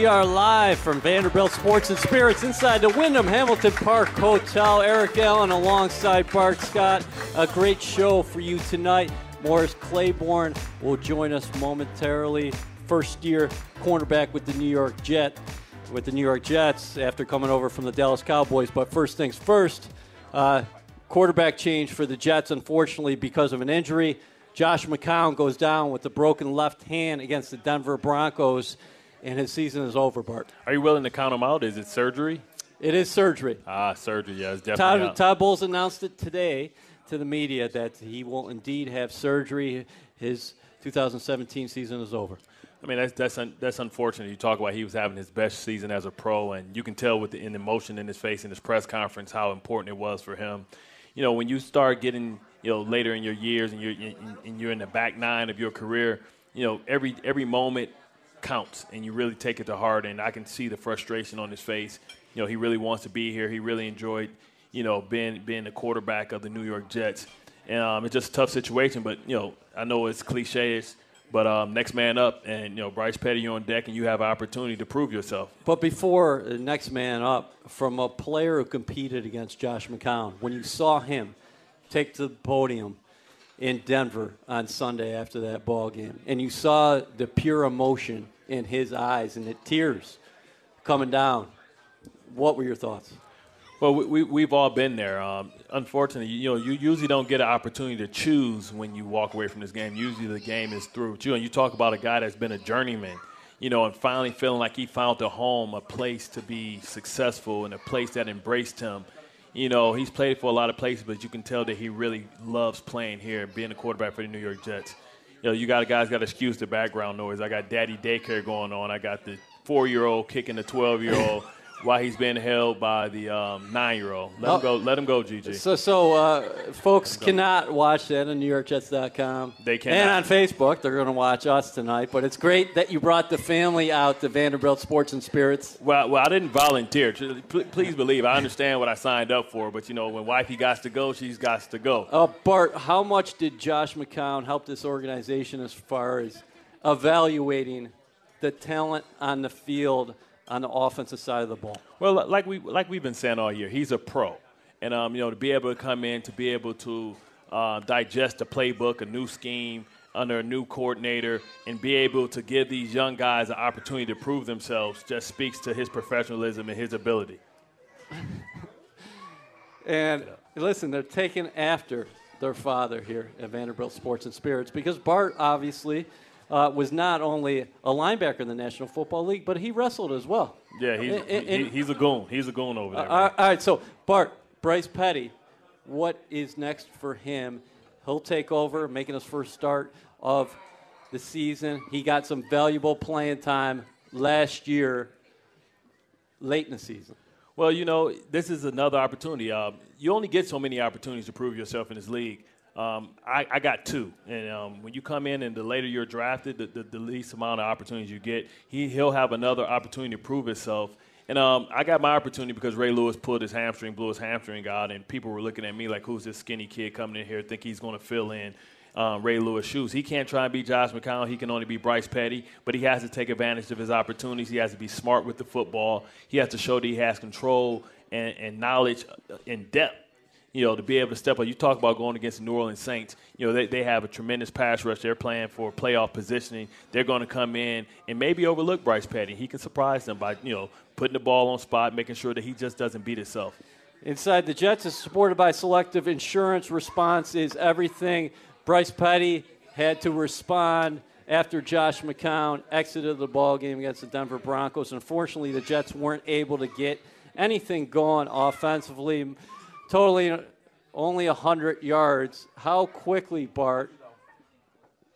We are live from Vanderbilt Sports and Spirits inside the Wyndham Hamilton Park Hotel. Eric Allen alongside Bart Scott. A great show for you tonight. Morris Claiborne will join us momentarily. First year cornerback with the New York Jet, with the New York Jets after coming over from the Dallas Cowboys. But first things first, uh, quarterback change for the Jets, unfortunately, because of an injury. Josh McCown goes down with a broken left hand against the Denver Broncos, and his season is over, Bart. Are you willing to count him out? Is it surgery? It is surgery. Ah, surgery, yeah, it's definitely Todd, out. Todd Bowles announced it today to the media that he will indeed have surgery. His 2017 season is over. I mean, that's that's un, that's unfortunate. You talk about he was having his best season as a pro, and you can tell with the in the emotion in his face in his press conference how important it was for him. You know, when you start getting you know later in your years and you're and you're in the back nine of your career, you know every every moment counts, and you really take it to heart. And I can see the frustration on his face. You know, he really wants to be here. He really enjoyed you know being being the quarterback of the New York Jets. And um, it's just a tough situation, but you know I know it's cliche. But um, next man up, and you know Bryce Petty, you're on deck, and you have an opportunity to prove yourself. But before the next man up, from a player who competed against Josh McCown, when you saw him take the podium in Denver on Sunday after that ball game, and you saw the pure emotion in his eyes and the tears coming down, what were your thoughts? Well, we, we, we've all been there. Um, unfortunately, you know, you usually don't get an opportunity to choose when you walk away from this game. Usually, the game is through with you. And you talk about a guy that's been a journeyman, you know, and finally feeling like he found a home, a place to be successful, and a place that embraced him. You know, he's played for a lot of places, but you can tell that he really loves playing here, being a quarterback for the New York Jets. You know, you got guys got to excuse the background noise. I got daddy daycare going on. I got the four-year-old kicking the twelve-year-old. While he's being held by the um, nine-year-old. Let Oh. him go. Let him go, Gigi. So, so uh, folks cannot watch that on NewYorkJets.com. They cannot. And on Facebook, they're going to watch us tonight. But it's great that you brought the family out to Vanderbilt Sports and Spirits. Well, well, I didn't volunteer. Please believe I understand what I signed up for, but you know, when wifey got to go, she's got to go. Uh, Bart, how much did Josh McCown help this organization as far as evaluating the talent on the field on the offensive side of the ball? Well, like we like we've been saying all year, he's a pro, and um, you know, to be able to come in, to be able to uh, digest a playbook, a new scheme under a new coordinator, and be able to give these young guys an opportunity to prove themselves, just speaks to his professionalism and his ability. And listen, they're taking after their father here at Vanderbilt Sports and Spirits because Bart obviously uh, was not only a linebacker in the National Football League, but he wrestled as well. Yeah, he's And- and- he, he's a goon. He's a goon over Uh, there. all all right, so Bart, Bryce Petty, what is next for him? He'll take over, making his first start of the season. He got some valuable playing time last year, late in the season. Well, you know, this is another opportunity. Um, you only get so many opportunities to prove yourself in this league. Um, I, I got two, and um, when you come in and the later you're drafted, the, the, the least amount of opportunities you get, he he'll have another opportunity to prove himself. And um, I got my opportunity because Ray Lewis pulled his hamstring, blew his hamstring out, and people were looking at me like, "Who's this skinny kid coming in here? Think he's going to fill in?" um, Ray Lewis shoes. He can't try and be Josh McCown. He can only be Bryce Petty, but he has to take advantage of his opportunities. He has to be smart with the football. He has to show that he has control and, and knowledge in depth. You know, to be able to step up. You talk about going against the New Orleans Saints. You know, they, they have a tremendous pass rush. They're playing for playoff positioning. They're going to come in and maybe overlook Bryce Petty. He can surprise them by, you know, putting the ball on spot, making sure that he just doesn't beat himself. Inside the Jets is supported by Selective Insurance. Response is everything. Bryce Petty had to respond after Josh McCown exited the ball game against the Denver Broncos. Unfortunately, the Jets weren't able to get anything going offensively. Totally only 100 yards. How quickly, Bart,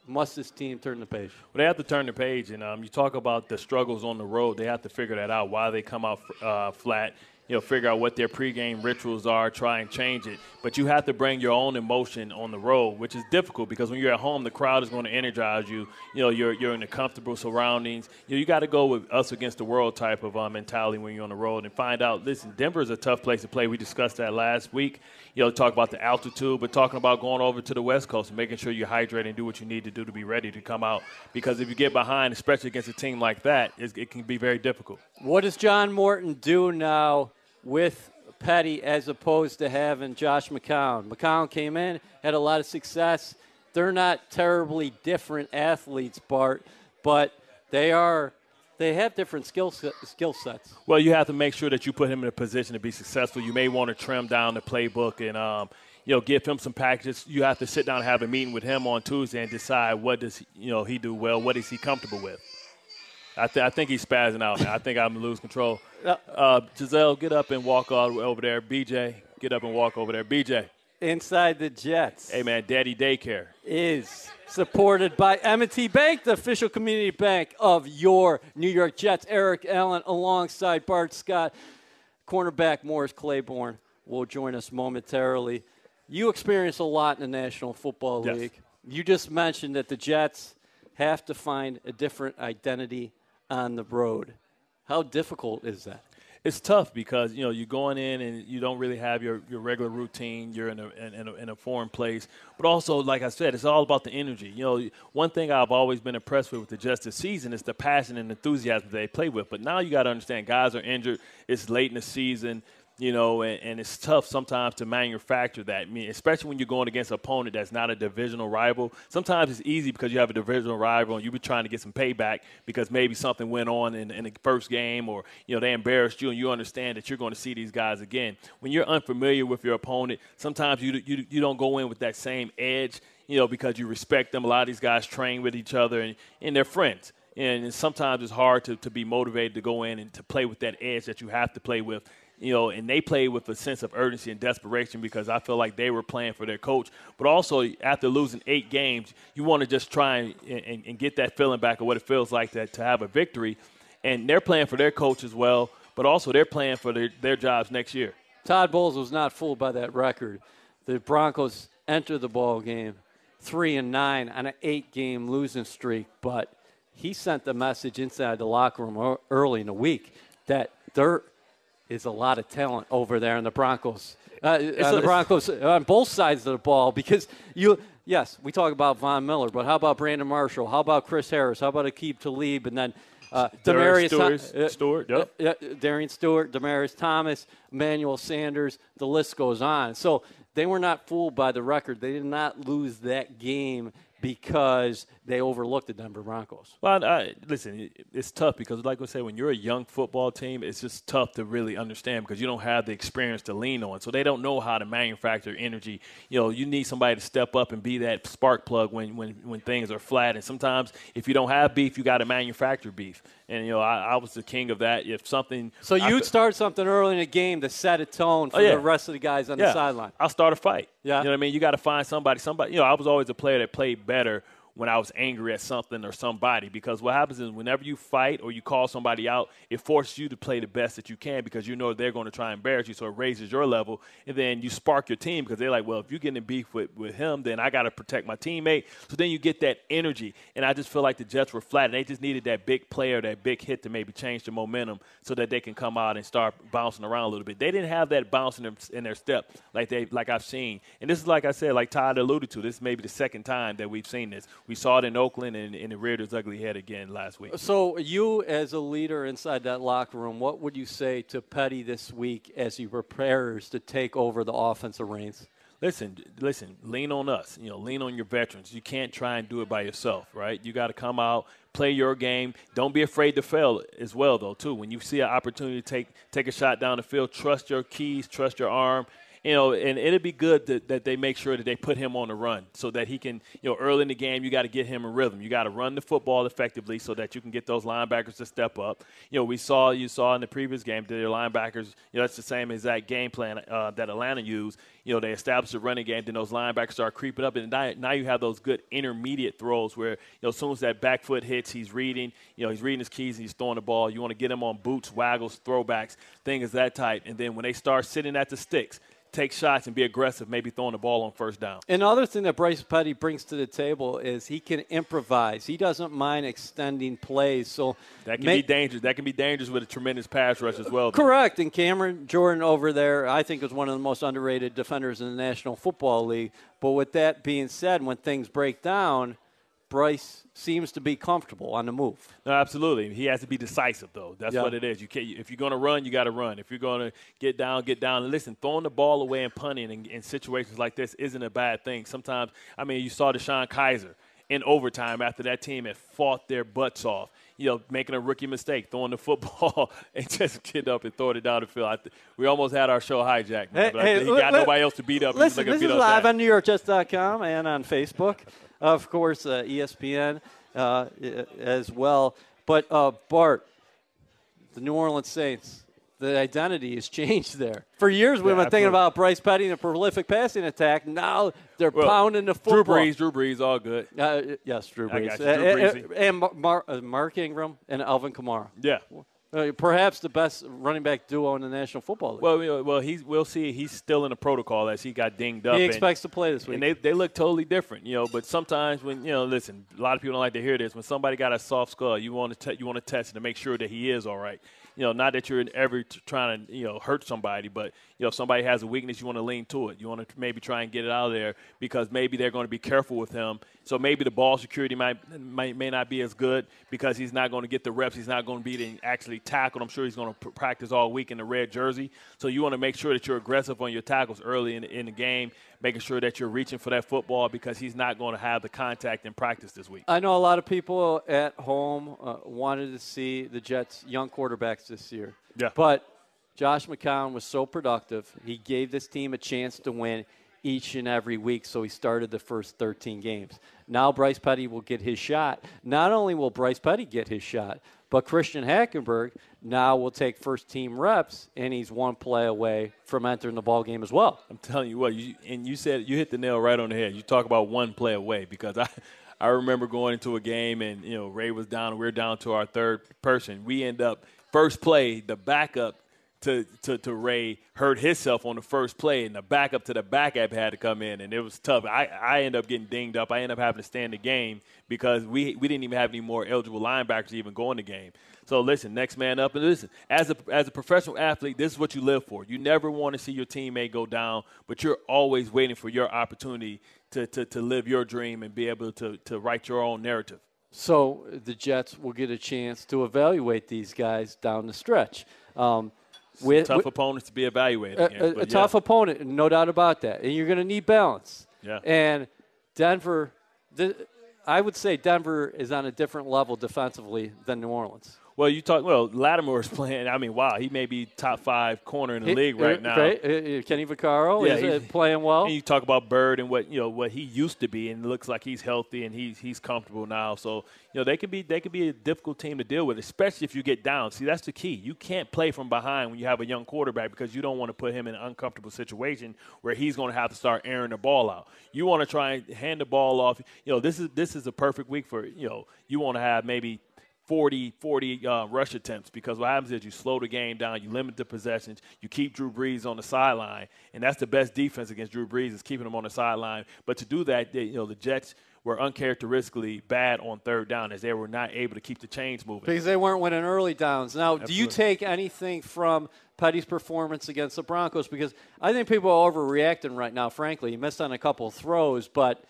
must this team turn the page? Well, they have to turn the page, and um, you talk about the struggles on the road. They have to figure that out. Why they come out uh, flat, you know, figure out what their pregame rituals are, try and change it. But you have to bring your own emotion on the road, which is difficult because when you're at home, the crowd is going to energize you. You know, you're, you're in the comfortable surroundings. You, know, you got to go with us against the world type of uh, mentality when you're on the road and find out, listen, Denver is a tough place to play. We discussed that last week. You know, talk about the altitude, but talking about going over to the West Coast and making sure you hydrate and do what you need to do to be ready to come out. Because if you get behind, especially against a team like that, it can be very difficult. What does John Morton do now with Petty as opposed to having Josh McCown? McCown came in, had a lot of success. They're not terribly different athletes, Bart, but they are they have different skill skill sets. Well, you have to make sure that you put him in a position to be successful. You may want to trim down the playbook and um, you know give him some packages. You have to sit down and have a meeting with him on Tuesday and decide what does you know he do well, what is he comfortable with. I, th- I think he's spazzing out, man. I think I'm lose control. Uh, Gisele, get up and walk all the way over there. BJ, get up and walk over there. BJ. Inside the Jets. Hey, man, Daddy Daycare. Is supported by M&T Bank, the official community bank of your New York Jets. Eric Allen alongside Bart Scott. Cornerback Morris Claiborne will join us momentarily. You experience a lot in the National Football League. Yes. You just mentioned that the Jets have to find a different identity on the road. How difficult is that? It's tough because you know you're going in and you don't really have your, your regular routine. You're in a, in, a, in a foreign place, but also like I said, it's all about the energy. You know, one thing I've always been impressed with with the Justice season is the passion and enthusiasm they play with. But now you got to understand, guys are injured. It's late in the season you know, and, and, it's tough sometimes to manufacture that. I mean, especially when you're going against an opponent that's not a divisional rival. Sometimes it's easy because you have a divisional rival and you've been trying to get some payback because maybe something went on in, in the first game or, you know, they embarrassed you and you understand that you're going to see these guys again. When you're unfamiliar with your opponent, sometimes you, you, you don't go in with that same edge, you know, because you respect them. A lot of these guys train with each other and, and they're friends and sometimes it's hard to, to be motivated to go in and to play with that edge that you have to play with you know, and they played with a sense of urgency and desperation because I feel like they were playing for their coach. But also, after losing eight games, you want to just try and, and, and, get that feeling back of what it feels like to, to have a victory. And they're playing for their coach as well, but also they're playing for their, their jobs next year. Todd Bowles was not fooled by that record. The Broncos entered the ball game three and nine on an eight-game losing streak, but he sent the message inside the locker room early in the week that they're – is a lot of talent over there in the Broncos. Uh, uh, the Broncos on both sides of the ball because you yes we talk about Von Miller, but how about Brandon Marshall? How about Chris Harris? How about Aqib Talib? And then uh, Demaryius Stewart, uh, Stewart, yep. Uh, Darian Stewart, Demaryius Thomas, Emmanuel Sanders. The list goes on. So they were not fooled by the record. They did not lose that game because they overlooked the Denver Broncos. Well, I, listen, it's tough because, like I said, when you're a young football team, it's just tough to really understand because you don't have the experience to lean on. So they don't know how to manufacture energy. You know, you need somebody to step up and be that spark plug when when when things are flat. And sometimes, if you don't have beef, you got to manufacture beef. And you know, I, I, was the king of that. If something, so you'd start something early in a game to set a tone for oh, yeah. the rest of the guys on yeah. the sideline. I'll start a fight. Yeah, you know what I mean. You got to find somebody. Somebody. You know, I was always a player that played better when I was angry at something or somebody. Because what happens is whenever you fight or you call somebody out, it forces you to play the best that you can because you know they're going to try and embarrass you. So it raises your level. And then you spark your team because they're like, well, if you're getting in beef with, with him, then I got to protect my teammate. So then you get that energy. And I just feel like the Jets were flat. And they just needed that big player, that big hit to maybe change the momentum so that they can come out and start bouncing around a little bit. They didn't have that bounce in their, in their step like they like I've seen. And this is like I said, like Todd alluded to, this may be the second time that we've seen this. We saw it in Oakland and, and it reared its ugly head again last week. So, you as a leader inside that locker room, what would you say to Petty this week as he prepares to take over the offensive reins? Listen, listen, lean on us. You know, lean on your veterans. You can't try and do it by yourself, right? You got to come out, play your game. Don't be afraid to fail as well, though. Too when you see an opportunity to take take a shot down the field, trust your keys, trust your arm, you know, and it'd be good that, that they make sure that they put him on the run so that he can, you know, early in the game, you got to get him a rhythm. You got to run the football effectively so that you can get those linebackers to step up. You know, we saw you saw in the previous game their linebackers, you know, that's the same exact game plan uh, that Atlanta used. You know, they established a running game, then those linebackers start creeping up, and now, now you have those good intermediate throws where, you know, as soon as that back foot hits, he's reading, you know, he's reading his keys and he's throwing the ball. You want to get him on boots, waggles, throwbacks, things of that type. And then when they start sitting at the sticks, take shots and be aggressive, maybe throwing the ball on first down. Another thing that Bryce Petty brings to the table is he can improvise. He doesn't mind extending plays. So that can be dangerous. That can be dangerous with a tremendous pass rush as well. Correct. And Cameron Jordan over there, I think, is one of the most underrated defenders in the National Football League. But with that being said, when things break down, Bryce seems to be comfortable on the move. No, absolutely. He has to be decisive, though. That's what it is. You can't, if you're going to run, you got to run. If you're going to get down, get down. And listen, throwing the ball away and punting in, in, situations like this isn't a bad thing. Sometimes, I mean, you saw DeShone Kizer in overtime after that team had fought their butts off. You know, making a rookie mistake, throwing the football and just get up and throwing it down the field. Th- we almost had our show hijacked. Man, hey, hey, he got nobody else to beat up. Listen, this is live on NewYorkJets.com and on Facebook of course, uh, ESPN uh, as well. But uh, Bart, the New Orleans Saints, the identity has changed there. For years, we've yeah, been thinking about Bryce Petty and a prolific passing attack. Now they're well, pounding the football. Drew Brees, Drew Brees, all good. Uh, yes, Drew Brees. Drew and, and Mar- Mark Ingram and Alvin Kamara. Yeah. Uh, perhaps the best running back duo in the National Football League. Well, well, he's we'll see. He's still in the protocol as he got dinged up. He expects and, to play this week, and they they look totally different, you know. But sometimes when you know, listen, a lot of people don't like to hear this. When somebody got a soft skull, you want to te- you want to test to make sure that he is all right you know, not that you're ever trying to, you know, hurt somebody, but, you know, somebody has a weakness, you want to lean to it. You want to maybe try and get it out of there because maybe they're going to be careful with him. So maybe the ball security might, might may not be as good because he's not going to get the reps. He's not going to be to actually tackle. I'm sure he's going to practice all week in the red jersey. So you want to make sure that you're aggressive on your tackles early in, in the game making sure that you're reaching for that football because he's not going to have the contact in practice this week. I know a lot of people at home uh, wanted to see the Jets' young quarterbacks this year. Yeah. But Josh McCown was so productive. He gave this team a chance to win each and every week, so he started the first 13 games. Now Bryce Petty will get his shot. Not only will Bryce Petty get his shot, but Christian Hackenberg now will take first team reps, and he's one play away from entering the ball game as well. I'm telling you what, you, and you said you hit the nail right on the head. You talk about one play away because I. I remember going into a game and you know Ray was down. We are down to our third person. We end up first play. The backup to, to, to Ray hurt himself on the first play, and the backup to the backup had to come in, and it was tough. I, I ended up getting dinged up. I ended up having to stand the game because we, we didn't even have any more eligible linebackers to even go in the game. So listen, next man up, and listen, as a, as a professional athlete, this is what you live for. You never want to see your teammate go down, but you're always waiting for your opportunity to, to, to live your dream and be able to, to write your own narrative. So the Jets will get a chance to evaluate these guys down the stretch. Um, with, tough with, opponents to be evaluated. A, against, a, a tough opponent, no doubt about that. And you're going to need balance. Yeah. And Denver, the, I would say Denver is on a different level defensively than New Orleans. Well, you talk. Well, Lattimore's playing. I mean, wow, he may be top five corner in the he, league right uh, now. Right? Uh, uh, Kenny Vaccaro yeah, is uh, playing well. And you talk about Byrd and what you know what he used to be, and it looks like he's healthy and he's he's comfortable now. So you know they could be they could be a difficult team to deal with, especially if you get down. See, that's the key. You can't play from behind when you have a young quarterback because you don't want to put him in an uncomfortable situation where he's going to have to start airing the ball out. You want to try and hand the ball off. You know, this is this is a perfect week for you know you want to have maybe 40, 40 uh, rush attempts because what happens is you slow the game down, you limit the possessions, you keep Drew Brees on the sideline, and that's the best defense against Drew Brees is keeping him on the sideline. But to do that, they, you know, the Jets were uncharacteristically bad on third down as they were not able to keep the chains moving because they weren't winning early downs. Now, Absolutely. do you take anything from Petty's performance against the Broncos? Because I think people are overreacting right now. Frankly, he missed on a couple of throws, but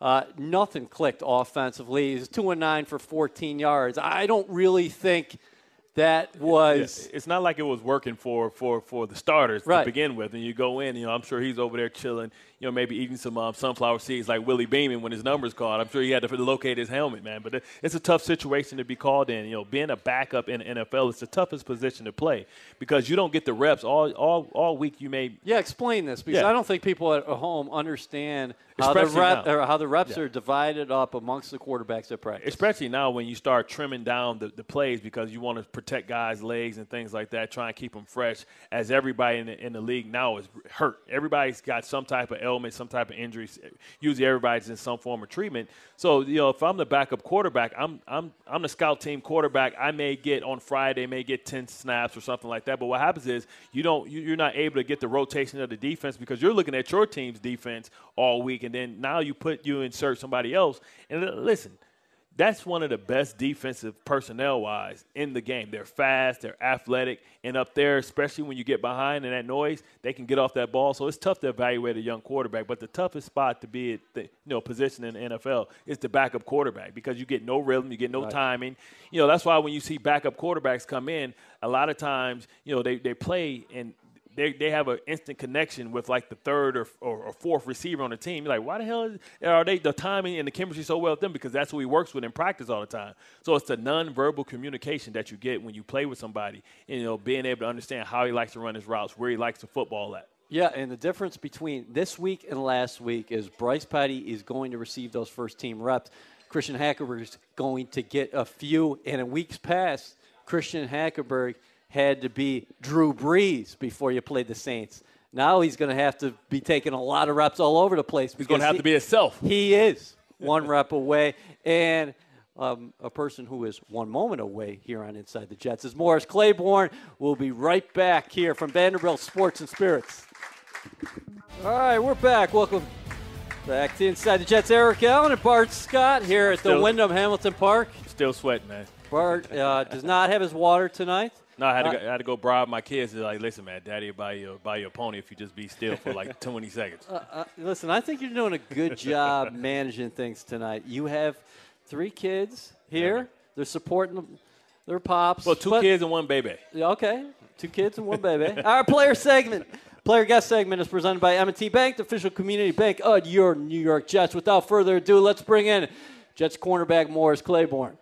uh, nothing clicked offensively. He's two and nine for 14 yards. I don't really think that was. Yeah, it's not like it was working for for for the starters Right. to begin with, and you go in. You know, I'm sure he's over there chilling. You know, maybe eating some um, sunflower seeds like Willie Beeman when his numbers called. I'm sure he had to locate his helmet, man. But it's a tough situation to be called in. You know, being a backup in the NFL is the toughest position to play because you don't get the reps all all all week. You may Yeah, explain this because Yeah. I don't think people at home understand how the rep how the reps Yeah. are divided up amongst the quarterbacks at practice. especially now when you start trimming down the, the plays because you want to protect guys' legs and things like that, try and keep them fresh. As everybody in the, in the league now is hurt, everybody's got some type of ailment, some type of injury. Usually, everybody's in some form of treatment. So, you know, if I'm the backup quarterback, I'm I'm I'm the scout team quarterback. I may get on Friday, may get ten snaps or something like that. But what happens is you don't you- you're not able to get the rotation of the defense because you're looking at your team's defense all week, and then now you put you insert somebody else. And uh, listen, that's one of the best defensive personnel wise in the game. They're fast, they're athletic, and up there, especially when you get behind in that noise, they can get off that ball. So it's tough to evaluate a young quarterback. But the toughest spot to be at the you know position in the NFL is the backup quarterback because you get no rhythm, you get no timing. You know that's why when you see backup quarterbacks come in, a lot of times you know they they play and they, they have an instant connection with like the third or, or, or fourth receiver on the team. You're like, why the hell is, are they the timing and the chemistry so well with them? Because that's who he works with in practice all the time. So it's the nonverbal communication that you get when you play with somebody. And, you know, being able to understand how he likes to run his routes, where he likes to football at. Yeah, and the difference between this week and last week is Bryce Petty is going to receive those first team reps. Christian Hackenberg is going to get a few. And in weeks past, Christian Hackenberg had to be Drew Brees before you played the Saints. Now he's going to have to be taking a lot of reps all over the place. He's going to have he- to be himself. He is one rep away. And um, a person who is one moment away here on Inside the Jets is Morris Claiborne. We'll be right back here from Vanderbilt Sports and Spirits. All right, we're back. Welcome back to Inside the Jets. Eric Allen and Bart Scott here at the Wyndham Hamilton Park. Still sweating, man. Bart uh, does not have his water tonight. No, I had, Uh, to go, I had to go bribe my kids. They're like, listen, man, daddy will buy you, buy you a pony if you just be still for like 20 seconds. Uh, listen, I think you're doing a good job managing things tonight. You have three kids here. They're supporting them, their pops. Well, two but- kids and one baby. Okay, two kids and one baby. Our player segment, player guest segment is presented by M&T Bank, the official community bank of your New York Jets. Without further ado, let's bring in Jets cornerback Morris Claiborne.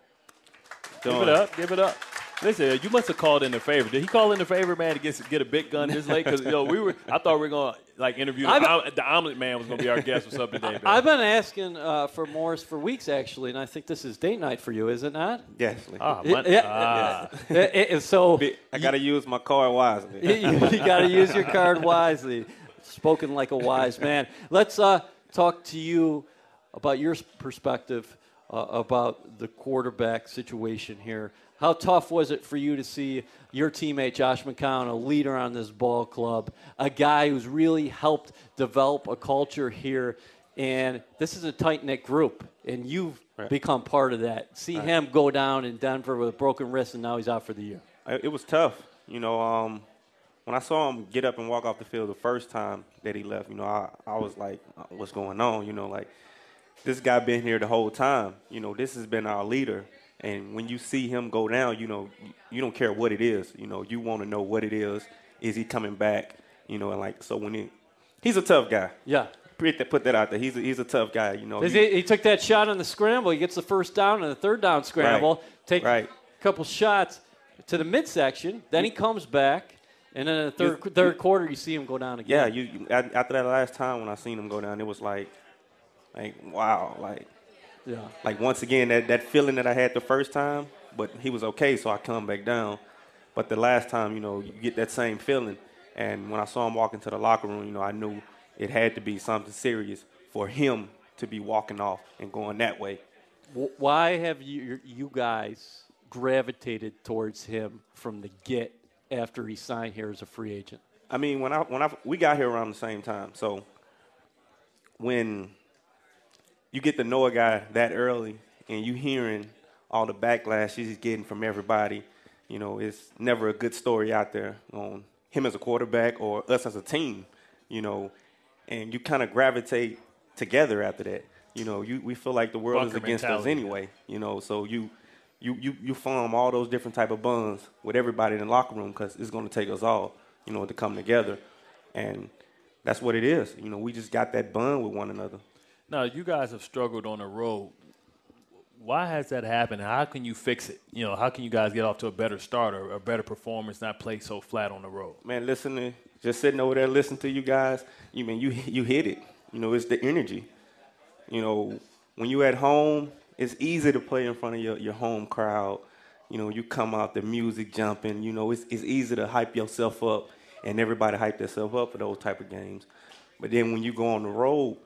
Give it up. Give it up. Listen, you must have called in a favor. Did he call in a favor, man, to get get a big gun this late? Because you know we were. I thought we were gonna like interview the, I've- om- the omelet man was gonna be our guest or something today. man. I've been asking uh, for Morris for weeks, actually, and I think this is date night for you, is it not? Definitely. Ah, It- mon- yeah, ah. it- it- so I got to use my card wisely. you, got to use your card wisely. Spoken like a wise man. Let's uh, talk to you about your perspective uh, about the quarterback situation here. How tough was it for you to see your teammate Josh McCown, a leader on this ball club, a guy who's really helped develop a culture here? And this is a tight knit group, and you've become part of that. See him go down in Denver with a broken wrist, and now he's out for the year. It was tough. You know, um, when I saw him get up and walk off the field the first time that he left, you know, I, I was like, uh, what's going on? You know, like, this guy been here the whole time. You know, this has been our leader. And when you see him go down, you know, you, don't care what it is. You know, you want to know what it is. Is he coming back? You know, and like, so when he, he's a tough guy. Yeah. Put that, put that out there. He's a, he's a tough guy. You know, He, he took that shot on the scramble. He gets the first down and the third down scramble. Right, Take Right. a couple shots to the midsection. Then he comes back, and then in the third You- third quarter, you see him go down Yeah, again. you, you after that last time when I seen him go down, it was like, like wow, like yeah. like once again that that feeling that I had the first time, but he was okay, so I come back down. But the last time, you know, you get that same feeling, and when I saw him walk into the locker room, you know, I knew it had to be something serious for him to be walking off and going that way. Why have you you guys gravitated towards him from the get after he signed here as a free agent? I mean, when I when I we got here around the same time, so when you get to know a guy that early and you hearing all the backlash he's getting from everybody, you know, it's never a good story out there on him as a quarterback or us as a team, you know, and you kind of gravitate together after that. You know, you we feel like the world Bunker is against us anyway, you know, so you you you you form all those different type of bonds with everybody in the locker room because it's going to take us all, you know, to come together, and that's what it is. You know, we just got that bond with one another. Now, you guys have struggled on the road. Why has that happened? How can you fix it? You know, how can you guys get off to a better start or a better performance, not play so flat on the road? Man, listening, just sitting over there listening to you guys, you mean you you hit it. You know, it's the energy. You know, when you at home, it's easy to play in front of your, your home crowd. You know, you come out, the music jumping. You know, it's it's easy to hype yourself up, and everybody hype themselves up for those type of games. But then when you go on the road,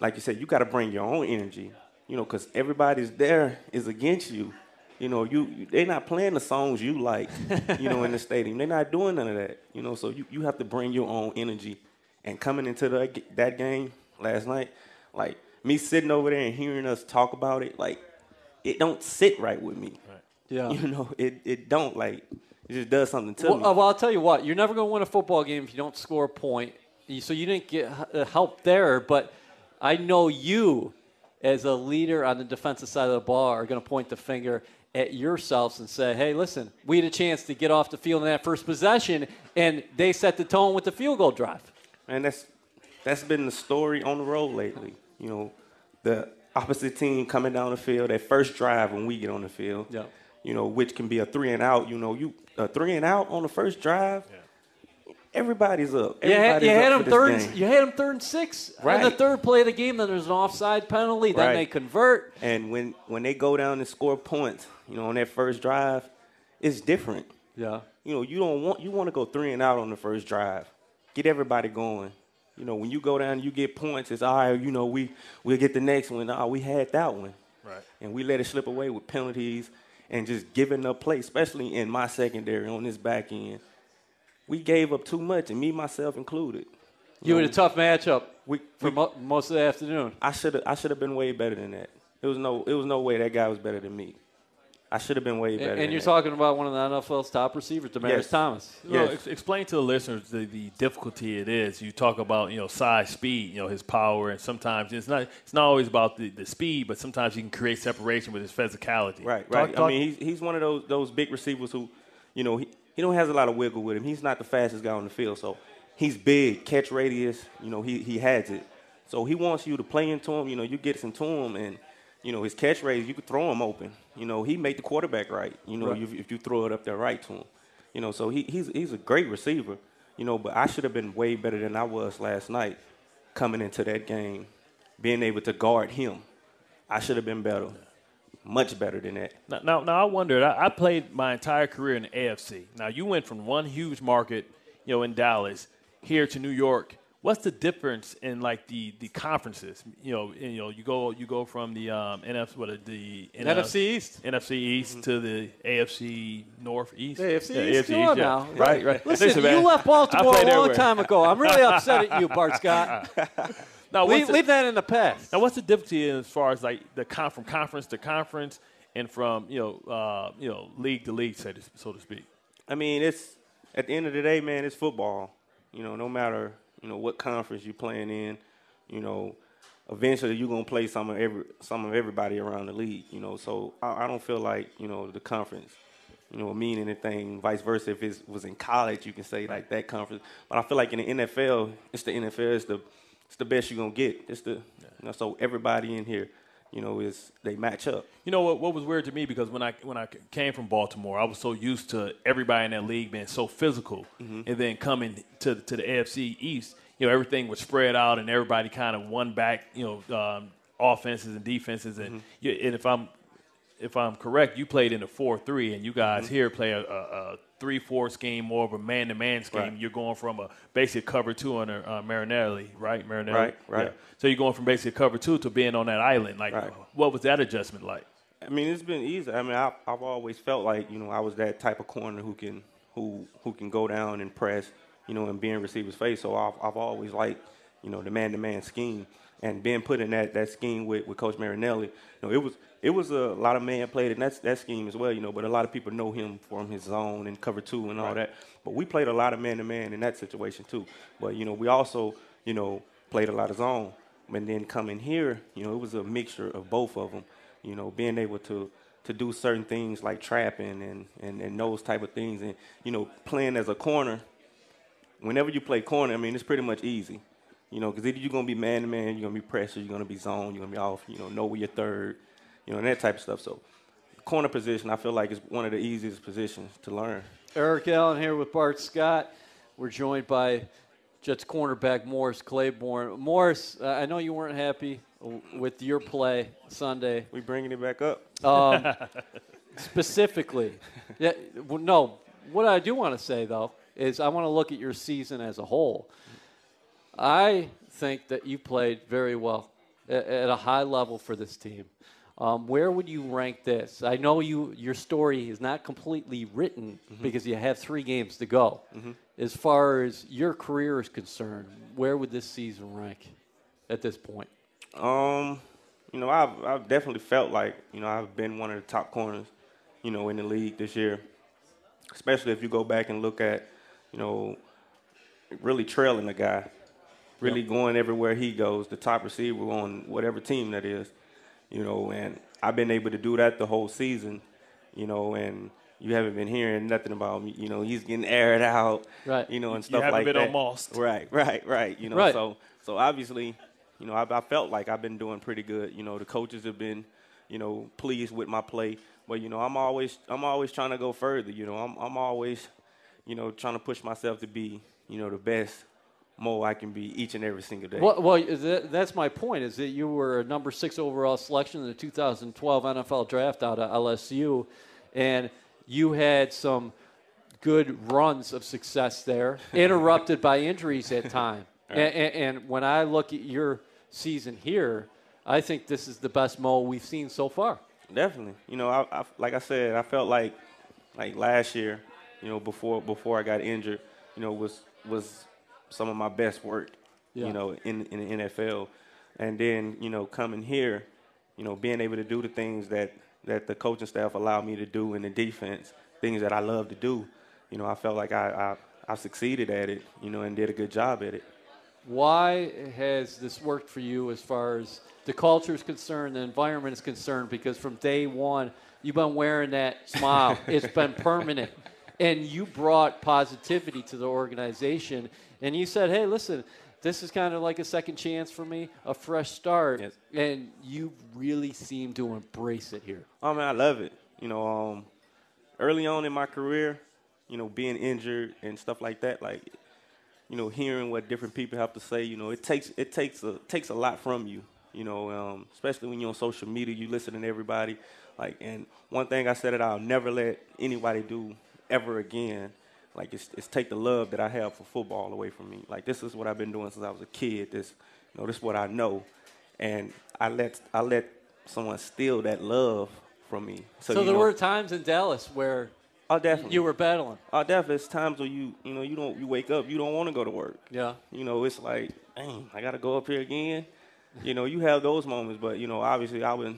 like you said, you got to bring your own energy. You know, because everybody's there is against you. You know, you, you they're not playing the songs you like. you know, in the stadium, they're not doing none of that. You know, so you, you have to bring your own energy. And coming into the, that game last night, like me sitting over there and hearing us talk about it, like it don't sit right with me. Right. Yeah, you know, it it don't like it just does something to well, me. Uh, well, I'll tell you what, you're never going to win a football game if you don't score a point. So you didn't get uh, help there, but I know you as a leader on the defensive side of the ball are going to point the finger at yourselves and say, hey, listen, we had a chance to get off the field in that first possession, and they set the tone with the field goal drive. And that's that's been the story on the road lately. You know, the opposite team coming down the field, that first drive when we get on the field. Yeah. You know, which can be a three and out. You know, you a three and out on the first drive. Yeah everybody's up. Everybody's you had, them third. Game. You had them third and six. Right. the third play of the game, then there's an offside penalty. Then right. they convert. And when when they go down and score points, you know, on that first drive, it's different. Yeah. You know, you don't want you want to go three and out on the first drive. Get everybody going. You know, when you go down and you get points, it's all right, you know, we we'll get the next one. Oh, we had that one. Right. And we let it slip away with penalties and just giving up play, especially in my secondary on this back end we gave up too much, and me myself included. You, had a um, tough matchup we, for we, mo- most of the afternoon. I should have I should have been way better than that. It was no it was no way that guy was better than me. I should have been way better. And, and you're that. talking about one of the NFL's top receivers, Demaryius yes. Thomas. Yes. ex- explain to the listeners the, the difficulty it is. You talk about you know size, speed, you know his power, and sometimes it's not it's not always about the, the speed, but sometimes he can create separation with his physicality. Right, right. Talk, talk. I mean, he's he's one of those those big receivers who, you know, he, he don't has a lot of wiggle with him. He's not the fastest guy on the field, so he's big, catch radius. You know, he he has it. So he wants you to play into him. You know, you get into him, and you know his catch radius. You could throw him open. You know, he made the quarterback right. You know, right. if, if you throw it up there right to him. You know, so he, he's he's a great receiver. You know, but I should have been way better than I was last night coming into that game, being able to guard him. I should have been better much better than that. Now, now, now I wondered. I, I, played my entire career in the AFC. Now you went from one huge market, you know, in Dallas here to New York. What's the difference in like the, the conferences? You know, you know, you go you go from the um, NFC what the NFC East, NFC East mm-hmm. to the AFC North East. The AFC yeah, East, AFC East, yeah. now. right, right. Listen, Listen you left Baltimore a long time ago. I'm really upset at you, Bart Scott. Now, leave, the, leave, that in the past. Now, what's the difficulty as far as like the con- from conference to conference and from you know uh, you know league to league, so to, so to speak? I mean, it's at the end of the day, man, it's football. You know, no matter you know what conference you're playing in, you know, eventually you're gonna play some of every some of everybody around the league. You know, so I, I don't feel like you know the conference you know, mean anything. Vice versa, if it was in college, you can say like that conference. But I feel like in the NFL, it's the NFL, it's the it's the best you're gonna get. It's the yeah. you know, so everybody in here, you know, is they match up. You know what? What was weird to me because when I when I came from Baltimore, I was so used to everybody in that league being so physical, mm-hmm. and then coming to to the AFC East, you know, everything was spread out and everybody kind of one back, you know, um, offenses and defenses, and mm-hmm. you, and if I'm if I'm correct, you played in a four three, and you guys mm-hmm. here play a, a, a three four scheme, more of a man to man scheme. Right. You're going from a basic cover two on a uh, Marinelli, right? Marinelli, right, right. Yeah. So you're going from basic cover two to being on that island. Like, right. what was that adjustment like? I mean, it's been easy. I mean, I, I've always felt like you know I was that type of corner who can who who can go down and press, you know, and be in receiver's face. So I've I've always liked you know the man to man scheme and being put in that that scheme with, with Coach Marinelli. You know, it was it was a lot of man played in that that scheme as well, you know. But a lot of people know him from his zone and cover two and all right. that. But we played a lot of man to man in that situation too. But you know, we also you know played a lot of zone. And then coming here, you know, it was a mixture of both of them. You know, being able to to do certain things like trapping and, and, and those type of things. And, you know, playing as a corner, whenever you play corner, I mean, it's pretty much easy. You know, because either you're going to be man to man, you're going to be pressure, you're going to be zone, you're going to be off, you know, know where you're third, you know, and that type of stuff. So, corner position, I feel like is one of the easiest positions to learn. Eric Allen here with Bart Scott. We're joined by Jets cornerback Morris Claiborne. Morris, uh, I know you weren't happy with your play Sunday. We bringing it back up. Um, specifically, yeah, well, no. What I do want to say though is I want to look at your season as a whole. I think that you played very well at, at a high level for this team. Um, where would you rank this? I know you your story is not completely written mm-hmm. because you have three games to go. Mm-hmm. As far as your career is concerned, where would this season rank at this point? Um, you know, I've I've definitely felt like you know I've been one of the top corners, you know, in the league this year. Especially if you go back and look at, you know, really trailing a guy, really yep. going everywhere he goes, the top receiver on whatever team that is you know, and I've been able to do that the whole season, you know, and you haven't been hearing nothing about me. You know, he's getting aired out, right? You know, and stuff like that. you like been that. Almost. Right, right, right. You know, right. so so obviously, you know, I, I felt like I've been doing pretty good. You know, the coaches have been, you know, pleased with my play. But you know, I'm always I'm always trying to go further. You know, I'm I'm always, you know, trying to push myself to be, you know, the best more I can be each and every single day. Well, well that, that's my point. Is that you were a number six overall selection in the 2012 NFL Draft out of LSU, and you had some good runs of success there, interrupted by injuries at time. Right. And, and, and, when I look at your season here, I think this is the best Mo we've seen so far. Definitely. You know, I, I, like I said, I felt like like last year, you know, before before I got injured, you know, was was some of my best work, yeah. you know, in, in the NFL. And then, you know, coming here, you know, being able to do the things that, that the coaching staff allowed me to do in the defense, things that I love to do, you know, I felt like I, I, I succeeded at it, you know, and did a good job at it. Why has this worked for you as far as the culture is concerned, the environment is concerned? Because from day one, you've been wearing that smile. it's been permanent. And you brought positivity to the organization and you said, hey, listen, this is kind of like a second chance for me, a fresh start. Yes. And you really seem to embrace it here. Oh, man, I love it. You know, um, early on in my career, you know, being injured and stuff like that, like, you know, hearing what different people have to say, you know, it takes it takes a takes a lot from you. You know, um, especially when you're on social media, you listen to everybody. Like, and one thing I said that I'll never let anybody do ever again like it's, it's take the love that I have for football away from me. Like this is what I've been doing since I was a kid. This, you know, this is what I know, and I let I let someone steal that love from me. So, so there know, were times in Dallas where oh, definitely. you were battling. Oh, definitely. It's times where you you know you don't you wake up you don't want to go to work. Yeah. You know it's like, dang, I got to go up here again. you know you have those moments, but you know obviously I was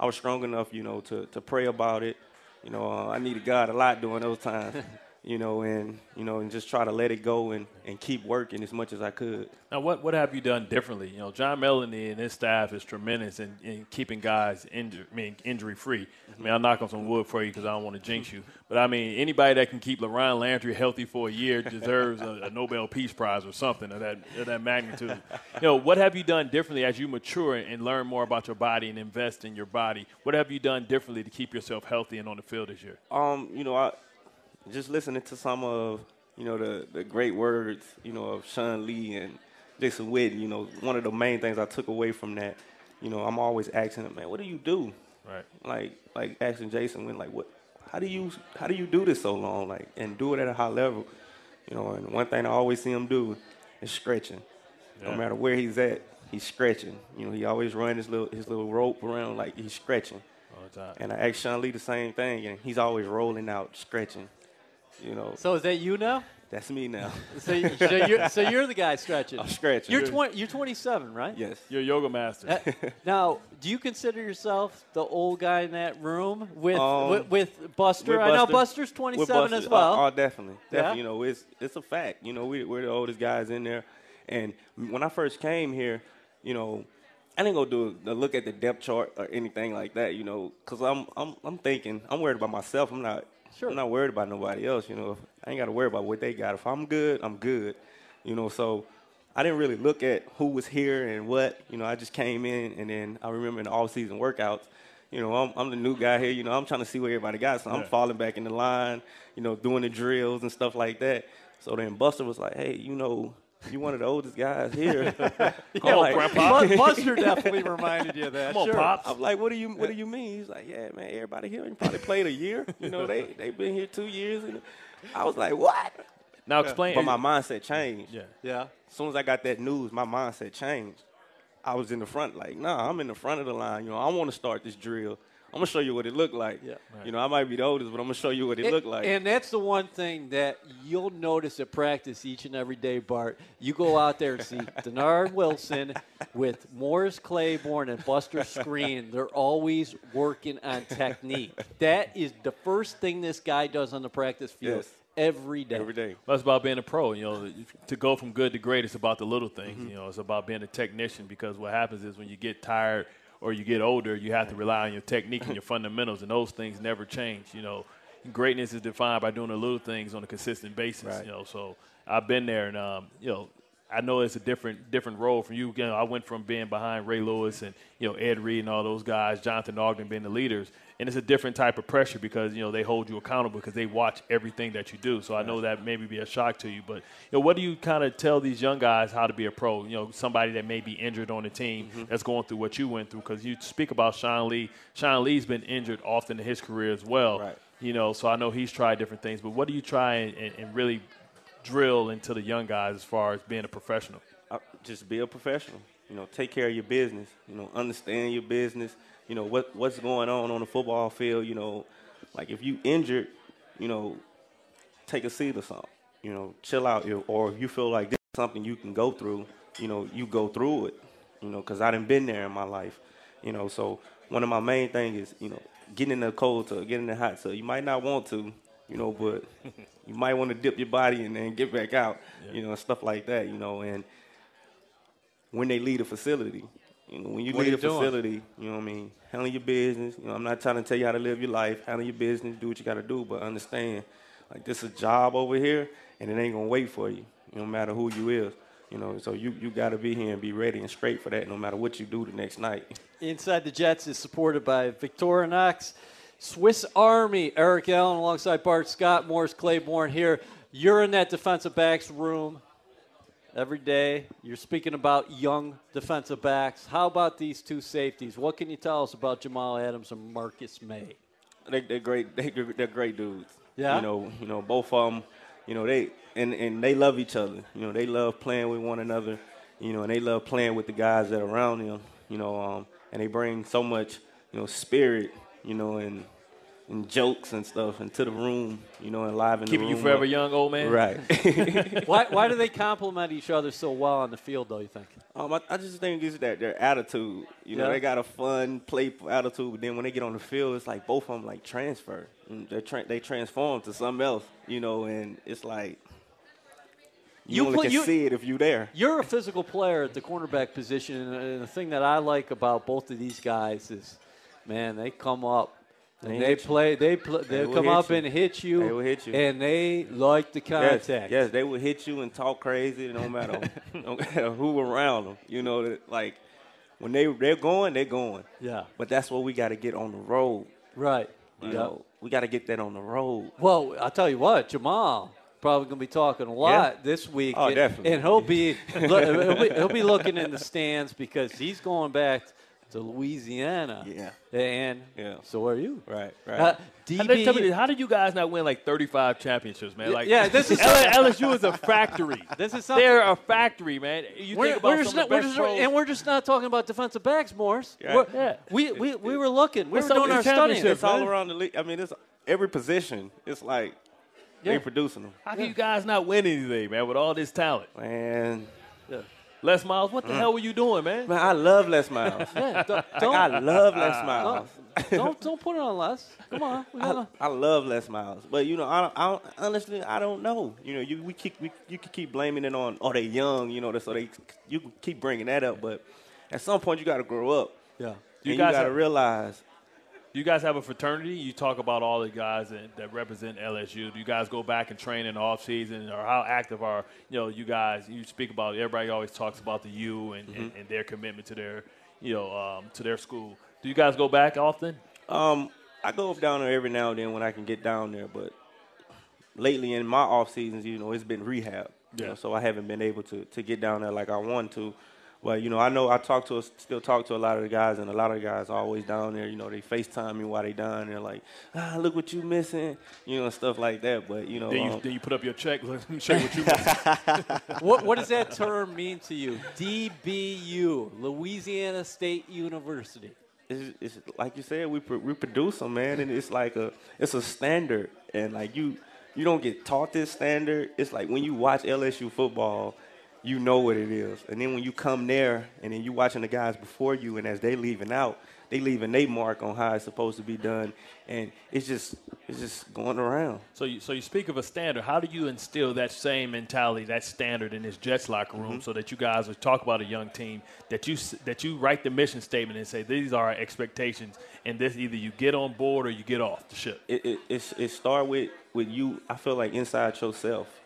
I was strong enough you know to to pray about it. You know uh, I needed God a lot during those times. you know, and you know, and just try to let it go and, and keep working as much as I could. Now, what what have you done differently? You know, John Mellody and his staff is tremendous in, in keeping guys injury, I mean, injury free. Mm-hmm. I mean, I'll knock on some wood for you because I don't want to jinx you, but I mean, anybody that can keep LaRon Landry healthy for a year deserves a, a, Nobel Peace Prize or something of that of that magnitude. you know, what have you done differently as you mature and learn more about your body and invest in your body? What have you done differently to keep yourself healthy and on the field this year? Um, you know, I just listening to some of you know the the great words you know of Sean Lee and Jason Witten, you know, one of the main things I took away from that, you know, I'm always asking him, man, what do you do? Right. Like like asking Jason when like what how do you how do you do this so long? Like and do it at a high level. You know, and one thing I always see him do is stretching. Yeah. No matter where he's at, he's stretching. You know, he always run his little his little rope around like he's stretching. All the time. And I asked Sean Lee the same thing, and he's always rolling out, stretching. You know. So is that you now? That's me now. so, you, so, you're, so you're the guy stretching. I'm stretching. You're 20, You're 27, right? Yes. You're a yoga master. Uh, now, do you consider yourself the old guy in that room with um, with, with, Buster? With, Buster? I know Buster's 27 Buster, as well. Oh, oh definitely, definitely. Yeah? You know, it's it's a fact. You know, we, we're the oldest guys in there, and when I first came here, you know, I didn't go do a, a look at the depth chart or anything like that, you know, because I'm I'm I'm thinking I'm worried about myself. I'm not Sure. I'm not worried about nobody else. You know, I ain't got to worry about what they got. If I'm good, I'm good. You know, so I didn't really look at who was here and what. You know, I just came in and then I remember in the all season workouts. You know, I'm, I'm the new guy here. You know, I'm trying to see what everybody got, so I'm falling back in the line. You know, doing the drills and stuff like that. So then Buster was like, "Hey, you know, you one of the oldest guys here." I'm like, Bu- Buster definitely reminded you of that. Come on, sure. pops. I'm like, what do you what do you mean? He's like, yeah, man, everybody here you probably played a year. You know, they they've been here two years. And I was like, what? Now explain. But my mindset changed. yeah. Yeah. As soon as I got that news, my mindset changed. I was in the front, like, nah, I'm in the front of the line. You know, I want to start this drill. I'm gonna show you what it looked like. Yeah. You know, I might be the oldest, but I'm gonna show you what it looked like. And that's the one thing that you'll notice at practice each and every day, Bart. You go out there and see Denard Wilson with Morris Claiborne and Buster Skrine. They're always working on technique. That is the first thing this guy does on the practice field Yes. every day. Every day. That's about being a pro. You know, to go from good to great, it's about the little things. Mm-hmm. You know, it's about being a technician because what happens is when you get tired or you get older, you have to rely on your technique and your fundamentals, and those things never change. You know, greatness is defined by doing the little things on a consistent basis. Right. You know, so I've been there, and um, you know. I know it's a different different role for you. you know, I went from being behind Ray Lewis and you know Ed Reed and all those guys, Jonathan Ogden being the leaders, and it's a different type of pressure because you know they hold you accountable because they watch everything that you do. So I know that maybe be a shock to you, but you know what do you kind of tell these young guys how to be a pro? You know, somebody that may be injured on the team that's going through what you went through because you speak about Sean Lee. Sean Lee's been injured often in his career as well. Right. You know, so I know he's tried different things, but what do you try and, and, and really drill into the young guys as far as being a professional? uh, just be a professional. You know, take care of your business. You know, understand your business. You know what what's going on on the football field. You know, like if you injured, you know, take a seat or something. You know, chill out. Or if you feel like this is something you can go through, you know, you go through it. You know, because I done been there in my life. You know, so one of my main things is you know getting in the cold tub, getting in the hot tub. You might not want to, you know, but you might want to dip your body in and then get back out. You know, and stuff like that. You know, and when they leave a facility. You know, when you What are leave a you doing? facility, you know what I mean? Handle your business. You know, I'm not trying to tell you how to live your life. Handle your business, do what you got to do, but understand, like this is a job over here, and it ain't gonna wait for you. No matter who you is, you know. So you you got to be here and be ready and straight for that, no matter what you do the next night. Inside the Jets is supported by Victorinox, Swiss Army, Eric Allen alongside Bart Scott, Morris Claiborne here. You're in that defensive backs room every day. You're speaking about young defensive backs. How about these two safeties? What can you tell us about Jamal Adams and Marcus Maye? They, they're great. They, they're great dudes. Yeah? You know, you know, both of them. You know, they and and they love each other. You know, they love playing with one another. You know, and they love playing with the guys that are around them. You know, um, and they bring so much, you know, spirit. You know, and and jokes and stuff into the room. You know, and live in Keeping the you forever up. young, old man. Right. Why, why do they complement each other so well on the field, though, you think? Um, I, I just think it's that their attitude. You know, Yeah. they got a fun, playful attitude. But then when they get on the field, it's like both of them like transfer. Mm, They tra- they transform to something else. You know, and it's like you, You only play- can you- see it if you're there. You're a physical player at the cornerback position, and- and the thing that I like about both of these guys is, man, they come up and They play. They pl- they, will come up you. and hit you. They will hit you. and they like the Yes, contact. yes, they will hit you and talk crazy, no matter no matter who around them. You know, that like when they they're going, they're going. Yeah. But that's what we got to get on the road. right. You Yeah. know, we got to get that on the road. Well, I'll tell you what, Jamal probably going to be talking a lot this week. Oh, and, definitely. And he'll be, look, he'll be he'll be looking in the stands because he's going back to Louisiana. Yeah. And Yeah. so are you. Right, right. Uh, How did, tell me how did you guys not win like 35 championships, man? Like, yeah, this is- LSU is a factory. This is something- They're a factory, man. You We're, think about we're some just of not, the we're best just, pros. and we're just not talking about defensive backs, Morris. Yeah. We're- Yeah. We, we, we were looking. We What's were doing our the studying. it's all around the league. I mean, it's every position. It's like Yeah. they producing them. How can you guys not win anything, man, with all this talent? Man, Les Miles, what the Mm. hell were you doing, man? man, I love Les Miles. Yeah, don't, Like, don't, I love Les Miles. don't, don't put it on Les. Come on. I, I love Les Miles, but you know, I, don't- I don't, honestly, I don't know. You know, you we keep we, you can keep blaming it on, oh, they young, you know, so they you can keep bringing that up, but at some point you got to grow up. Yeah. You, You got to realize you guys have a fraternity? You talk about all the guys that, that represent LSU. Do you guys go back and train in the off season, or how active are you know you guys? You speak about everybody always talks about the U and, and, and their commitment to their you know um, to their school. Do you guys go back often? Um, I go down there every now and then when I can get down there, but lately in my off seasons, you know, it's been rehab. You know, so I haven't been able to to get down there like I want to. But you know, I know I talk to still talk to a lot of the guys, and a lot of the guys are always down there. You know, they Facetime me while they down there, like, ah, look what you missing, you know, and stuff like that. But you know, Then you, um, then you put up your check. Let me show you what you want. What, what does that term mean to you? DBU, Louisiana State University. it's, it's like you said, we pro- we produce them, man, and it's like a it's a standard, and like you you don't get taught this standard. It's like when you watch LSU football, you know what it is, and then when you come there, and then you watching the guys before you, and as they leaving out, they leaving their mark on how it's supposed to be done, and it's just it's just going around. So you, so you speak of a standard. How do you instill that same mentality, that standard in this Jets locker room, mm-hmm. so that you guys will talk about a young team that you that you write the mission statement and say these are our expectations, and this either you get on board or you get off the ship. it, it, it's, it start with, with you, I feel like inside yourself.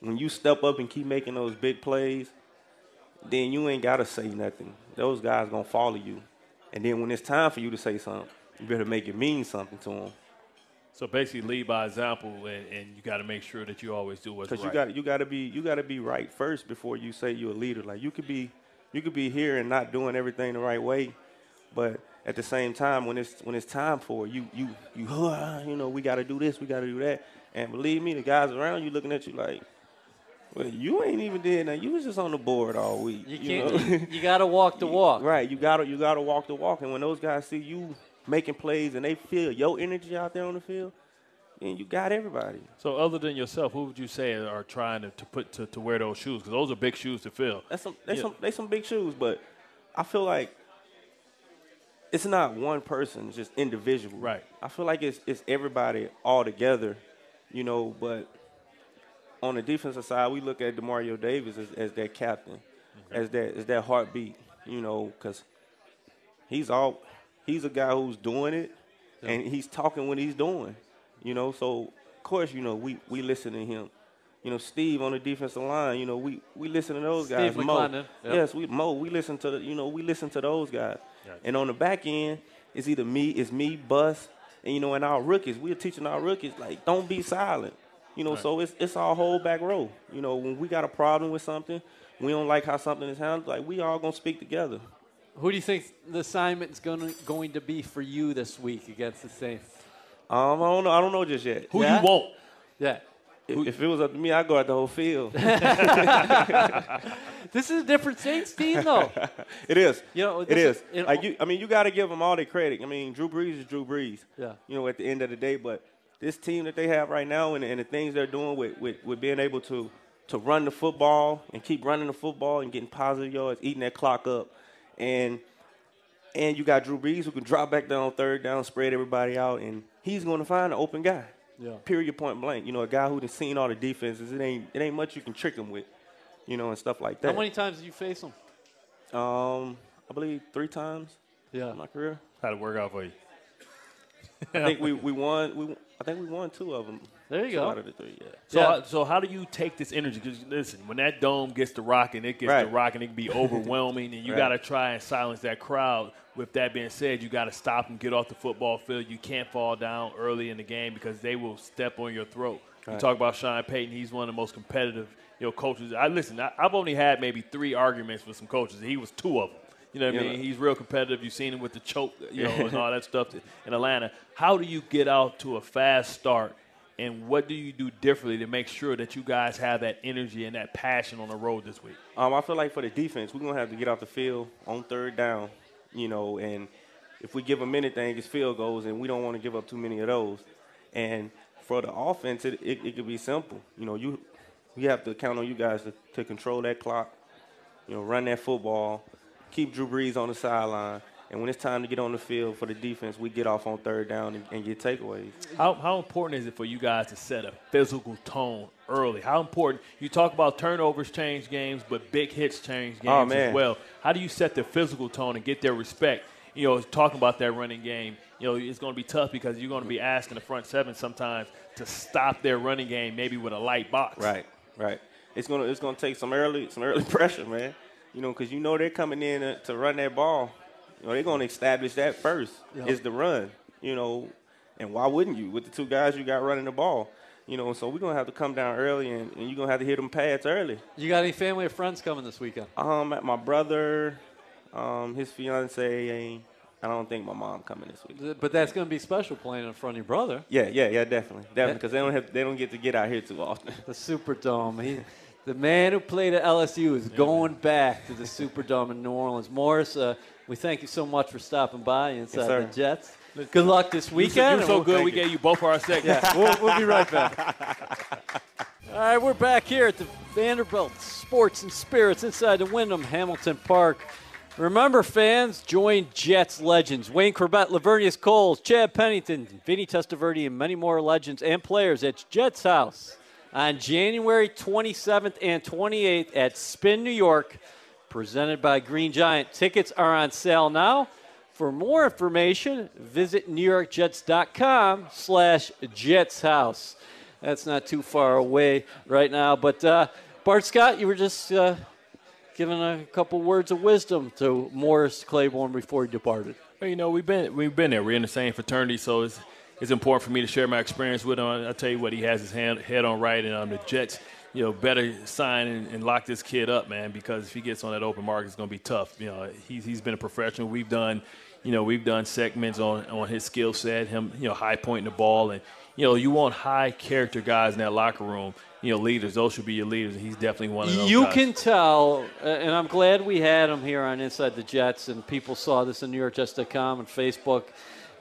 When you step up and keep making those big plays, then you ain't got to say nothing. Those guys going to follow you. And then when it's time for you to say something, you better make it mean something to them. So basically, lead by example, and, and you got to make sure that you always do what's Because right. you got you got to be you got to be right first before you say you're a leader. Like you could be you could be here and not doing everything the right way, but at the same time, when it's when it's time for it, you you you you know we got to do this, we got to do that, and believe me, the guys around you looking at you like, well, you ain't even did that. You was just on the board all week. You know? can't. You, got to walk the walk. right? You gotta you gotta walk the walk, and when those guys see you making plays and they feel your energy out there on the field, then you got everybody. so other than yourself, who would you say are trying to, to put to, to wear those shoes? Because those are big shoes to fill. That's some they Yeah. some they some big shoes, but I feel like it's not one person, it's just individual. Right. I feel like it's it's everybody all together, you know, but on the defensive side, we look at Demario Davis as, as that captain, as that as that heartbeat, you know, because he's all he's a guy who's doing it, and he's talking what he's doing, you know. So of course, you know, we we listen to him. You know, Steve on the defensive line. You know, we we listen to those guys. Steve Mo, yep. yes, we Mo. We listen to the you know we listen to those guys. And on the back end, it's either me, it's me, Bus, and you know, and our rookies. We're teaching our rookies like don't be silent. You know, so it's it's our whole back row. You know, when we got a problem with something, we don't like how something is handled. Like we all gonna speak together. Who do you think the assignment's going to, going to be for you this week against the Saints? Um, I don't know. I don't know just yet. Who Yeah? you want? Yeah. If, if it was up to me, I'd go out the whole field. This is a different Saints team, though. it is. You know, it is. is. is- you know- like you, I mean, you got to give them all their credit. I mean, Drew Brees is Drew Brees. Yeah. You know, at the end of the day, but this team that they have right now and, and the things they're doing with, with, with being able to to run the football and keep running the football and getting positive yards, eating that clock up, and and you got Drew Brees who can drop back down on third down, spread everybody out, and he's going to find an open guy. Yeah. Period. Point blank. You know, a guy who's seen all the defenses. It ain't it ain't much you can trick him with. You know, and stuff like that. How many times did you face them? Um, I believe three times Yeah. in my career. How to work out for you? I think we, we won. We I think we won two of them. There you two go. Out of the three, yeah. So, Yeah. how, so how do you take this energy? Because listen, when that dome gets to rocking, it gets to rocking, it can be overwhelming, and you Right. got to try and silence that crowd. With that being said, you got to stop and get off the football field. You can't fall down early in the game because they will step on your throat. You talk about Sean Payton; he's one of the most competitive, you know, coaches. I listen. I, I've only had maybe three arguments with some coaches. He was two of them. You know what I mean? He's real competitive. You've seen him with the choke, you know, and all that stuff in Atlanta. How do you get out to a fast start, and what do you do differently to make sure that you guys have that energy and that passion on the road this week? Um, I feel like for the defense, we're gonna have to get off the field on third down. You know, and if we give them anything, it's field goals, and we don't want to give up too many of those. And for the offense, it, it, it could be simple. You know, you we have to count on you guys to, to control that clock. You know, run that football, keep Drew Brees on the sideline, And when it's time to get on the field for the defense, we get off on third down and, and get takeaways. How, how important is it for you guys to set a physical tone early? How important? You talk about turnovers change games, but big hits change oh, games Oh, man. as well. How do you set the physical tone and get their respect? You know, talking about that running game, you know, it's going to be tough because you're going to be asking the front seven sometimes to stop their running game, maybe with a light box. Right, right. It's gonna it's gonna take some early some early pressure, man. You know, because you know they're coming in to, to run that ball. You know, they're gonna establish that first. Is the run. You know, and why wouldn't you with the two guys you got running the ball? You know, so we're gonna have to come down early, and, and you're gonna have to hit them pads early. You got any family or friends coming this weekend? Um, my brother, um, his fiance. I don't think my mom coming this week. But that's going to be special playing in front of your brother. Yeah, yeah, yeah, definitely, definitely, because they don't have they don't get to get out here too often. The Superdome. He, the man who played at LSU is going back to the Superdome in New Orleans. Morris, uh, we thank you so much for stopping by inside sir. the Jets. Good luck this weekend. You weekend. so, so good. we'll- gave you both our segments. Yeah, we'll, we'll be right back. All right, we're back here at the Vanderbilt Sports and Spirits inside the Wyndham Hamilton Park. Remember, fans, join Jets legends Wayne Chrebet, Laveranues Coles, Chad Pennington, Vinny Testaverde, and many more legends and players at Jets House on January 27th and 28th at Spin, New York, presented by Green Giant. Tickets are on sale now. For more information, visit NewYorkJets.com slash Jets House. That's not too far away right now. But uh, Bart Scott, you were just uh, giving a couple words of wisdom to Morris Claiborne before he departed. Well, you know, we've been we've been there. We're in the same fraternity, so it's it's important for me to share my experience with him. I tell you what, he has his hand, head on right, and um, the Jets, you know, better sign and, and lock this kid up, man, because if he gets on that open market, it's going to be tough. You know, he's he's been a professional. We've done, you know, we've done segments on on his skill set, him, you know, high pointing the ball, and you know, you want high character guys in that locker room. You know, leaders. Those should be your leaders, and he's definitely one of those. You guys. can tell, and I'm glad we had him here on Inside the Jets, and people saw this on NewYorkJets.com and Facebook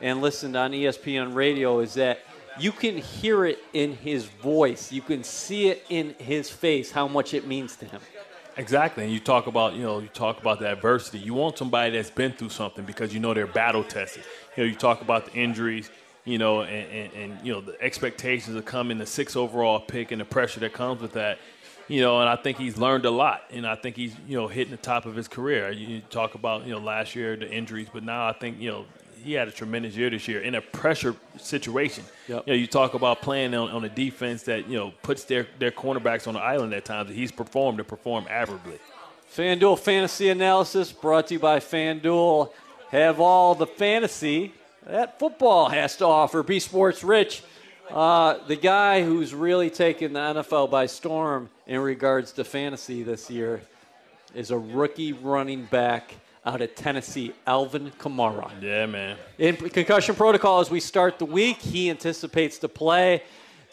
and listened on ESPN radio, is that you can hear it in his voice. You can see it in his face how much it means to him. Exactly, and you talk about you know you talk about the adversity. You want somebody that's been through something because you know they're battle tested. You know you talk about the injuries, you know, and, and, and you know the expectations of coming the six overall pick and the pressure that comes with that. You know, and I think he's learned a lot, and I think he's you know hitting the top of his career. You talk about you know last year the injuries, but now I think you know he had a tremendous year this year in a pressure situation. Yep. You know, you talk about playing on, on a defense that you know puts their their cornerbacks on the island at times. He's performed and performed admirably. FanDuel Fantasy Analysis brought to you by FanDuel. Have all the fantasy that football has to offer. Be sports rich. Uh, the guy who's really taken the NFL by storm in regards to fantasy this year is a rookie running back out of Tennessee, Alvin Kamara. Yeah, man. In concussion protocol, as we start the week, he anticipates to play.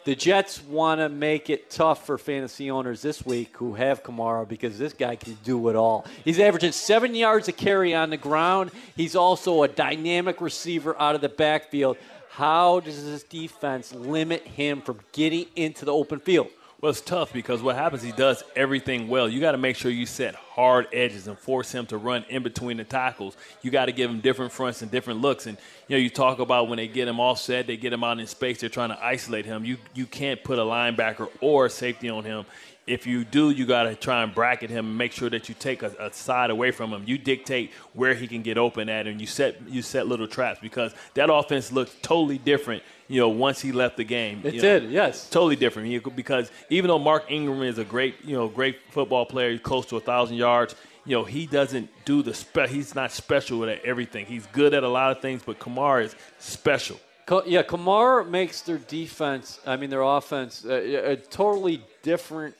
The Jets want to make it tough for fantasy owners this week who have Kamara because this guy can do it all. He's averaging seven yards a carry on the ground. He's also a dynamic receiver out of the backfield. How does this defense limit him from getting into the open field? Well, it's tough because what happens, he does everything well. You got to make sure you set hard edges and force him to run in between the tackles. You got to give him different fronts and different looks. And you know, you talk about when they get him offset, they get him out in space. They're trying to isolate him. You you can't put a linebacker or a safety on him. If you do, you got to try and bracket him and make sure that you take a, a side away from him. You dictate where he can get open at, and you set you set little traps because that offense looks totally different. You know, once he left the game, It you know did, yes. totally different because even though Mark Ingram is a great, you know, great football player, he's close to a thousand yards. You know, he doesn't do the spe- He's not special at everything. He's good at a lot of things, but Kamara is special. Yeah, Kamara makes their defense, I mean, their offense, uh, a totally different.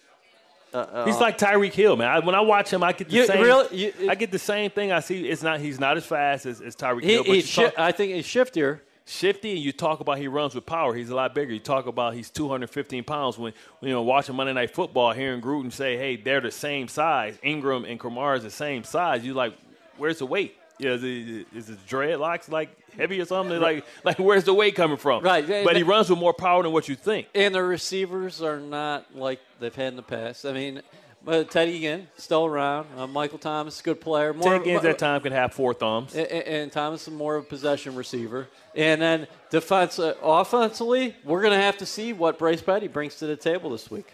He's like Tyreek Hill, man. I, when I watch him, I get the You- same. really? You- I get the same thing. I see. It's not. He's not as fast as, as Tyreek He, Hill, but he you shi- talk- I think he's shiftier. Shifty and you talk about he runs with power. He's a lot bigger. You talk about he's 215 pounds. When you know watching Monday Night Football, hearing Gruden say, "Hey, they're the same size. Ingram and Kamara is the same size." You like, where's the weight? Yeah, is it, is his dreadlocks like heavy or something? Like, like where's the weight coming from? Right. But he runs with more power than what you think. And the receivers are not like they've had in the past. I mean, Uh, Teddy Ginn, still around. Uh, Michael Thomas, good player. More, Ted Ginn at time can have four thumbs. and, and Thomas is more of a possession receiver. And then defense, uh, offensively, we're going to have to see what Bryce Petty brings to the table this week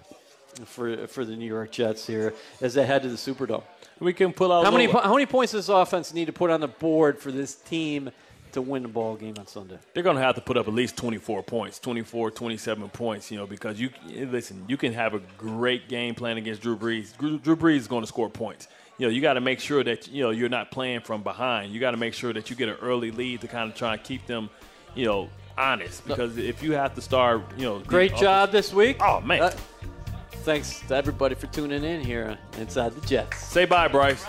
for for the New York Jets here as they head to the Superdome. We can pull out How many po- how many points does this offense need to put on the board for this team to win the ball game on Sunday? they're going to have to put up at least 24 points 24 27 points you know because you listen you can have a great game plan against drew brees. Drew, drew brees is going to score points. You know you got to make sure that you know you're not playing from behind. You got to make sure that you get an early lead to kind of try and keep them you know honest. Because if you have to start you know Great job this week. oh man. Uh, thanks to everybody for tuning in here inside the Jets. say bye bryce